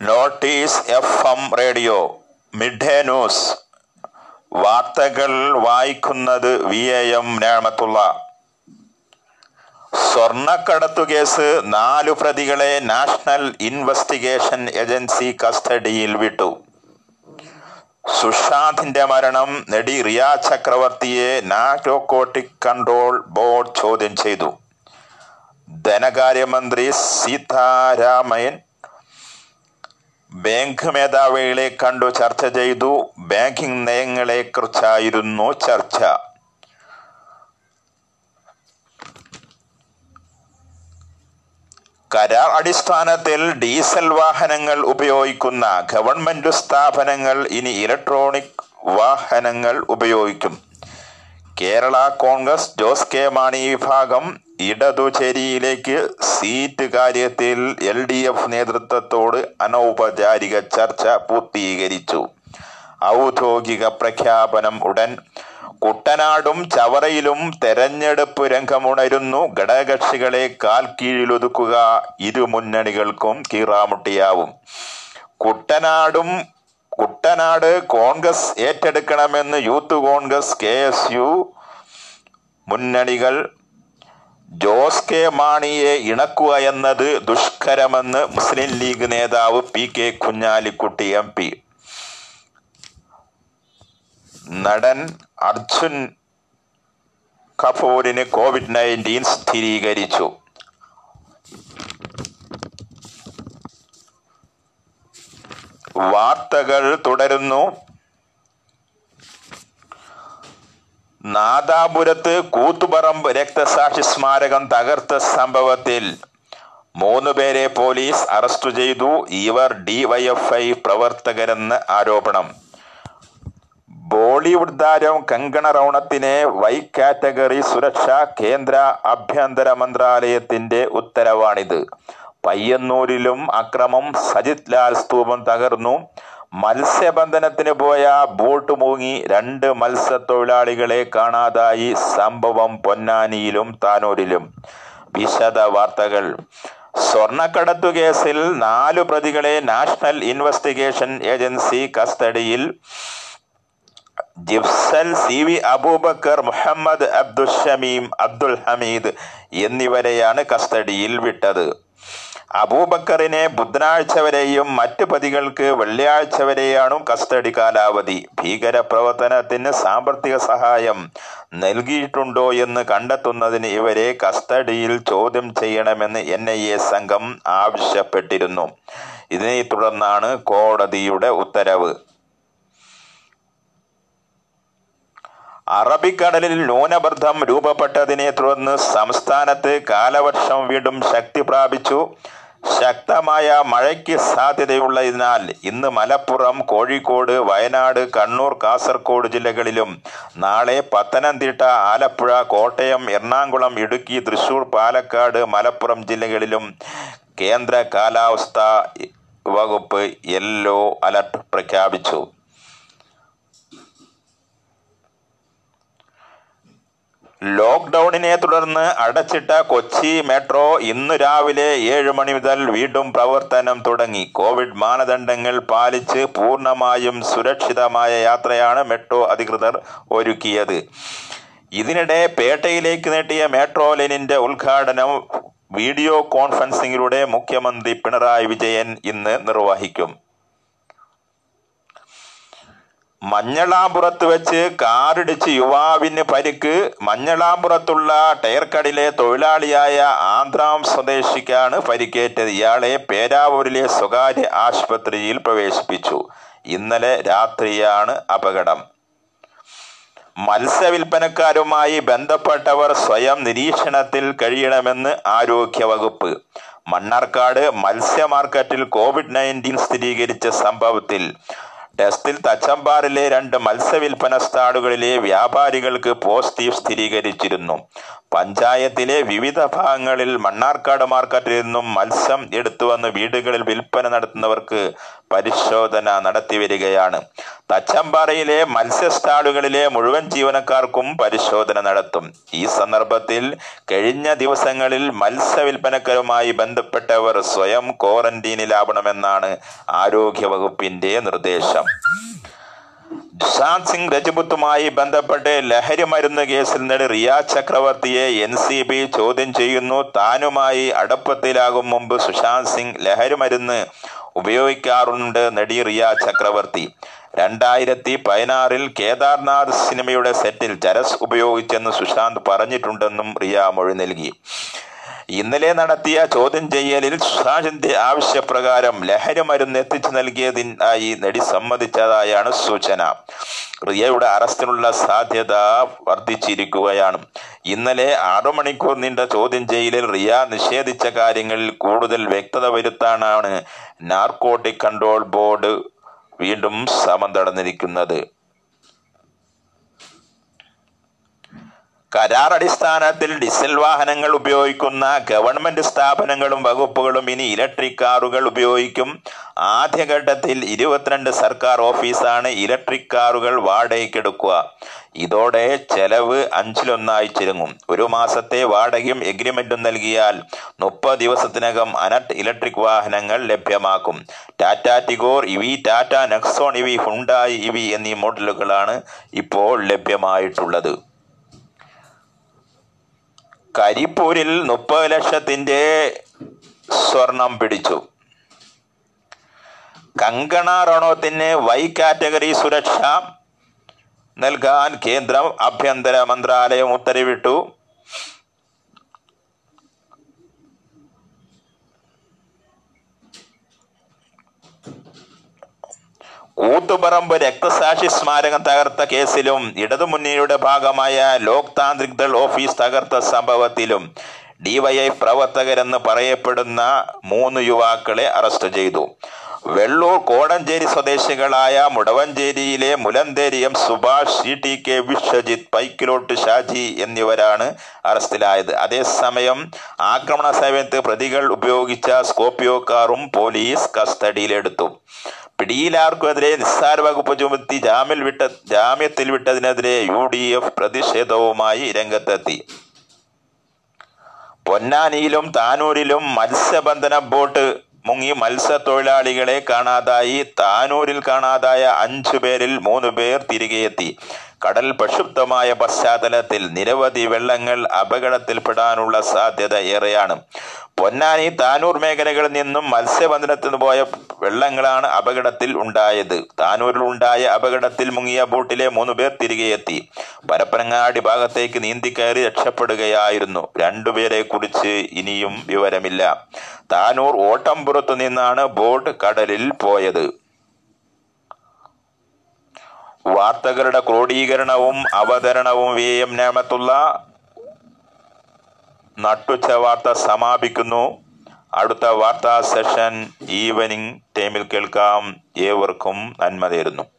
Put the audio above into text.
Notice F M radio mid day news. വാർത്തകൾ വായിക്കുന്നത് V A M നേമത്തുള്ള. സ്വർണക്കടത്തു case നാലു പ്രതികളെ നാഷണൽ ഇൻവെസ്റ്റിഗേഷൻ ഏജൻസി കസ്റ്റഡിയിൽ വിട്ടു. സുഷാന്തിന്റെ മരണം നടി റിയ ചക്രവർത്തിയെ നാർക്കോട്ടിക് കൺട്രോൾ ബോർഡ് ചോദ്യം ചെയ്തു. ധനകാര്യമന്ത്രി സീതാരാമൻ ബാങ്ക് മേധാവികളെ കണ്ടു ചർച്ച ചെയ്തു. ബാങ്കിംഗ് നയങ്ങളെ കുറിച്ചായിരുന്നു ചർച്ച. കരാർ അടിസ്ഥാനത്തിൽ ഡീസൽ വാഹനങ്ങൾ ഉപയോഗിക്കുന്ന ഗവൺമെന്റ് സ്ഥാപനങ്ങൾ ഇനി ഇലക്ട്രോണിക് വാഹനങ്ങൾ ഉപയോഗിക്കും. കേരള കോൺഗ്രസ് ജോസ് കെ മാണി വിഭാഗം ഇടതുചേരിയിലേക്ക് സീറ്റ് കാര്യത്തിൽ എൽ ഡി എഫ് നേതൃത്വത്തോട് അനൗപചാരിക ചർച്ച പൂർത്തീകരിച്ചു. ഔദ്യോഗിക പ്രഖ്യാപനം ഉടൻ കുട്ടനാടും ചവറയിലും തെരഞ്ഞെടുപ്പ് രംഗമുണരുന്നു. ഘടകകക്ഷികളെ കാൽ കീഴിലൊതുക്കുക ഇരു മുന്നണികൾക്കും കീറാമുട്ടിയാവും. കുട്ടനാടും Kuttanad Congress ഏറ്റെടുക്കണമെന്ന് youth Congress K S U മുന്നണികൾ ജോസ് കെ മാണിയെ ഇണക്കുക എന്നത് ദുഷ്കരമെന്ന് മുസ്ലിം ലീഗ് നേതാവ് P K Kunhalikutty M P. നടൻ അർജുൻ കപൂരിന് കോവിഡ് നയന്റീൻ സ്ഥിരീകരിച്ചു. വാർത്തകൾ തുടരുന്നു. നാദാപുരത്ത് കൂത്തുപറമ്പ് രക്തസാക്ഷി സ്മാരകം തകർത്ത സംഭവത്തിൽ മൂന്ന് പേരെ പോലീസ് അറസ്റ്റ് ചെയ്തു. ഇവർ ഡിവൈഎഫ്ഐ പ്രവർത്തകരെന്ന് ആരോപണം. ബോളിവുഡ് താരം കങ്കണ റൗണത്തിനെ വൈ കാറ്റഗറി സുരക്ഷ കേന്ദ്ര ആഭ്യന്തര മന്ത്രാലയത്തിന്റെ ഉത്തരവാണിത്. പയ്യന്നൂരിലും അക്രമം. സജിത് ലാൽ സ്തൂപം തകർന്നു. മത്സ്യബന്ധനത്തിന് പോയ ബോട്ട് മുങ്ങി രണ്ട് മത്സ്യത്തൊഴിലാളികളെ കാണാതായി. സംഭവം പൊന്നാനിയിലും താനൂരിലും. വിശദ വാർത്തകൾ. സ്വർണക്കടത്തു കേസിൽ നാലു പ്രതികളെ നാഷണൽ ഇൻവെസ്റ്റിഗേഷൻ ഏജൻസി കസ്റ്റഡിയിൽ. ജിഫ്സൽ സി വി അബൂബക്കർ മുഹമ്മദ് അബ്ദുൽ ഷമീം അബ്ദുൽ ഹമീദ് എന്നിവരെയാണ് കസ്റ്റഡിയിൽ വിട്ടത്. അബൂബക്കറിനെ ബുധനാഴ്ച വരെയും മറ്റ് പ്രതികൾക്ക് വെള്ളിയാഴ്ച വരെയാണ് കസ്റ്റഡി കാലാവധി. ഭീകര പ്രവർത്തനത്തിന് സാമ്പത്തിക സഹായം നൽകിയിട്ടുണ്ടോ എന്ന് കണ്ടെത്തുന്നതിന് ഇവരെ കസ്റ്റഡിയിൽ ചോദ്യം ചെയ്യണമെന്ന് എൻ സംഘം ആവശ്യപ്പെട്ടിരുന്നു. ഇതിനെ തുടർന്നാണ് കോടതിയുടെ ഉത്തരവ്. അറബിക്കടലിൽ ന്യൂനബർദ്ധം രൂപപ്പെട്ടതിനെ തുടർന്ന് സംസ്ഥാനത്ത് കാലവർഷം വീണ്ടും ശക്തി പ്രാപിച്ചു. ശക്തമായ മഴയ്ക്ക് സാധ്യതയുള്ളതിനാൽ ഇന്ന് മലപ്പുറം കോഴിക്കോട് വയനാട് കണ്ണൂർ കാസർഗോഡ് ജില്ലകളിലും നാളെ പത്തനംതിട്ട ആലപ്പുഴ കോട്ടയം എറണാകുളം ഇടുക്കി തൃശൂർ പാലക്കാട് മലപ്പുറം ജില്ലകളിലും കേന്ദ്ര കാലാവസ്ഥ വകുപ്പ് യെല്ലോ അലർട്ട് പ്രഖ്യാപിച്ചു. ലോക്ക്ഡൌണിനെ തുടർന്ന് അടച്ചിട്ട കൊച്ചി മെട്രോ ഇന്ന് രാവിലെ ഏഴ് മണി മുതൽ വീണ്ടും പ്രവർത്തനം തുടങ്ങി. കോവിഡ് മാനദണ്ഡങ്ങൾ പാലിച്ച് പൂർണമായും സുരക്ഷിതമായ യാത്രയാണ് മെട്രോ അധികൃതർ ഒരുക്കിയത്. ഇതിനിടെ പേട്ടയിലേക്ക് നീട്ടിയ മെട്രോ ലൈനിന്റെ ഉദ്ഘാടനം വീഡിയോ കോൺഫറൻസിംഗിലൂടെ മുഖ്യമന്ത്രി പിണറായി വിജയൻ ഇന്ന് നിർവഹിക്കും. മഞ്ഞളാമ്പുറത്ത് വെച്ച് കാറിടിച്ച് യുവാവിന് പരിക്ക്. മഞ്ഞളാമ്പുറത്തുള്ള ടയർക്കടിലെ തൊഴിലാളിയായ ആന്ധ്രാം സ്വദേശിക്കാണ് പരിക്കേറ്റത്. ഇയാളെ പേരാവൂരിലെ സ്വകാര്യ ആശുപത്രിയിൽ പ്രവേശിപ്പിച്ചു. ഇന്നലെ രാത്രിയാണ് അപകടം. മത്സ്യവില്പനക്കാരുമായി ബന്ധപ്പെട്ടവർ സ്വയം നിരീക്ഷണത്തിൽ കഴിയണമെന്ന് ആരോഗ്യവകുപ്പ്. മണ്ണാർക്കാട് മത്സ്യ മാർക്കറ്റിൽ കോവിഡ് നയന്റീൻ സ്ഥിരീകരിച്ച സംഭവത്തിൽ ടെസ്റ്റിൽ തച്ചമ്പാറിലെ രണ്ട് മത്സ്യവില്പന സ്റ്റാളുകളിലെ വ്യാപാരികൾക്ക് പോസിറ്റീവ് സ്ഥിരീകരിച്ചിരുന്നു. പഞ്ചായത്തിലെ വിവിധ ഭാഗങ്ങളിൽ മണ്ണാർക്കാട് മാർക്കറ്റിൽ നിന്നും മത്സ്യം എടുത്തുവന്ന് വീടുകളിൽ വിൽപ്പന നടത്തുന്നവർക്ക് പരിശോധന നടത്തി വരികയാണ് തച്ചമ്പാറയിലെ മത്സ്യസ്റ്റാളുകളിലെ മുഴുവൻ ജീവനക്കാർക്കും പരിശോധന നടത്തും. ഈ സന്ദർഭത്തിൽ കഴിഞ്ഞ ദിവസങ്ങളിൽ മത്സ്യവില്പനക്കാരുമായി ബന്ധപ്പെട്ടവർ സ്വയം ക്വാറന്റീനിലാവണമെന്നാണ് ആരോഗ്യവകുപ്പിന്റെ നിർദ്ദേശം. ജുസാന്ത് സിംഗ് രജപുത്തുമായി ബന്ധപ്പെട്ട് ലഹരി മരുന്ന് കേസിൽ നിന്ന് റിയ ചക്രവർത്തിയെ എൻ സി ബി ചോദ്യം ചെയ്യുന്നു. താനുമായി അടുപ്പത്തിലാകും മുമ്പ് സുശാന്ത് സിംഗ് ലഹരി മരുന്ന് ഉപയോഗിക്കാറുണ്ട് നടി റിയ ചക്രവർത്തി. രണ്ടായിരത്തി പതിനാറിൽ കേദാർനാഥ് സിനിമയുടെ സെറ്റിൽ ചരസ് ഉപയോഗിച്ചെന്ന് സുശാന്ത് പറഞ്ഞിട്ടുണ്ടെന്നും റിയ മൊഴി നൽകി. ഇന്നലെ നടത്തിയ ചോദ്യം ചെയ്യലിൽ സുഷാന്തിന്റെ ആവശ്യപ്രകാരം ലഹരി മരുന്ന് എത്തിച്ചു നൽകിയതിനായി നടി സമ്മതിച്ചതായാണ് സൂചന. റിയയുടെ അറസ്റ്റിനുള്ള സാധ്യത വർദ്ധിച്ചിരിക്കുകയാണ്. ഇന്നലെ ആറു മണിക്കൂർ നീണ്ട ചോദ്യം ചെയ്യലിൽ റിയ നിഷേധിച്ച കാര്യങ്ങളിൽ കൂടുതൽ വ്യക്തത വരുത്താനാണ് നാർക്കോട്ടിക് കൺട്രോൾ ബോർഡ് വീണ്ടും സമം നടന്നിരിക്കുന്നത് കരാർ അടിസ്ഥാനത്തിൽ ഡീസൽ വാഹനങ്ങൾ ഉപയോഗിക്കുന്ന ഗവൺമെന്റ് സ്ഥാപനങ്ങളും വകുപ്പുകളും ഇനി ഇലക്ട്രിക് കാറുകൾ ഉപയോഗിക്കും. ആദ്യഘട്ടത്തിൽ ഇരുപത്തിരണ്ട് സർക്കാർ ഓഫീസാണ് ഇലക്ട്രിക് കാറുകൾ വാടകയ്ക്കെടുക്കുക ഇതോടെ ചെലവ് അഞ്ചിലൊന്നായി ചുരുങ്ങും. ഒരു മാസത്തെ വാടകയും എഗ്രിമെന്റും നൽകിയാൽ മുപ്പത് ദിവസത്തിനകം അനട്ട് ഇലക്ട്രിക് വാഹനങ്ങൾ ലഭ്യമാക്കും. Tata Tigor EV Tata Nexon EV Hyundai EV എന്നീ മോഡലുകളാണ് ഇപ്പോൾ ലഭ്യമായിട്ടുള്ളത്. കരിപ്പൂരിൽ മുപ്പത് ലക്ഷത്തിന്റെ സ്വർണം പിടിച്ചു. കങ്കണ റണോത്തിന് വൈ കാറ്റഗറി സുരക്ഷ നൽകാൻ കേന്ദ്ര ആഭ്യന്തര മന്ത്രാലയം ഉത്തരവിട്ടു. കൂത്തുപറമ്പ് രക്തസാക്ഷി സ്മാരകം തകർത്ത കേസിലും ഇടതുമുന്നണിയുടെ ഭാഗമായ ലോക് താന്ത്രിക് ദൾ ഓഫീസ് തകർത്ത സംഭവത്തിലും ഡിവൈഐ പ്രവർത്തകരെന്ന് പറയപ്പെടുന്ന മൂന്ന് യുവാക്കളെ അറസ്റ്റ് ചെയ്തു. വെള്ളൂർ കോടഞ്ചേരി സ്വദേശികളായ മുടവഞ്ചേരിയിലെ മുലന്തേരിയം Subhash C T K Viswajith Paikkilot Shaji എന്നിവരാണ് അറസ്റ്റിലായത്. അതേസമയം ആക്രമണ സമയത്ത് പ്രതികൾ ഉപയോഗിച്ച സ്കോപ്പിയോ കാറും പോലീസ് കസ്റ്റഡിയിലെടുത്തു. പിടിയിലാർക്കുമെതിരെ നിസ്സാര വകുപ്പ് ചുമത്തി ജാമ്യം വിട്ട ജാമ്യത്തിൽ വിട്ടതിനെതിരെ യു ഡി എഫ് പ്രതിഷേധവുമായി രംഗത്തെത്തി. പൊന്നാനിയിലും താനൂരിലും മത്സ്യബന്ധന ബോട്ട് മുങ്ങി മത്സ്യത്തൊഴിലാളികളെ കാണാതായി. താനൂരിൽ കാണാതായ അഞ്ചു പേരിൽ മൂന്ന് പേർ തിരികെയെത്തി. കടൽ പ്രക്ഷുബ്ധമായ പശ്ചാത്തലത്തിൽ നിരവധി വെള്ളങ്ങൾ അപകടത്തിൽപ്പെടാനുള്ള സാധ്യത ഏറെയാണ്. പൊന്നാനി താനൂർ മേഖലകളിൽ നിന്നും മത്സ്യബന്ധനത്തിന് പോയ വെള്ളങ്ങളാണ് അപകടത്തിൽ ഉണ്ടായത്. താനൂരിൽ ഉണ്ടായ അപകടത്തിൽ മുങ്ങിയ ബോട്ടിലെ മൂന്ന് പേർ തിരികെ തിരികെയെത്തി പരപ്പനങ്ങാടി ഭാഗത്തേക്ക് നീന്തിക്കയറി രക്ഷപ്പെടുകയായിരുന്നു. രണ്ടുപേരെ കുറിച്ച് ഇനിയും വിവരമില്ല. താനൂർ ഓട്ടംപുറത്തു നിന്നാണ് ബോട്ട് കടലിൽ പോയത്. വാർത്തകളുടെ ക്രോഡീകരണവും അവതരണവും വി എം നേമത്തുള്ള നട്ടുച്ച വാർത്ത സമാപിക്കുന്നു. അടുത്ത വാർത്താ സെഷൻ ഈവനിങ് ടൈമിൽ കേൾക്കാം. ഏവർക്കും നന്മ നേരുന്നു.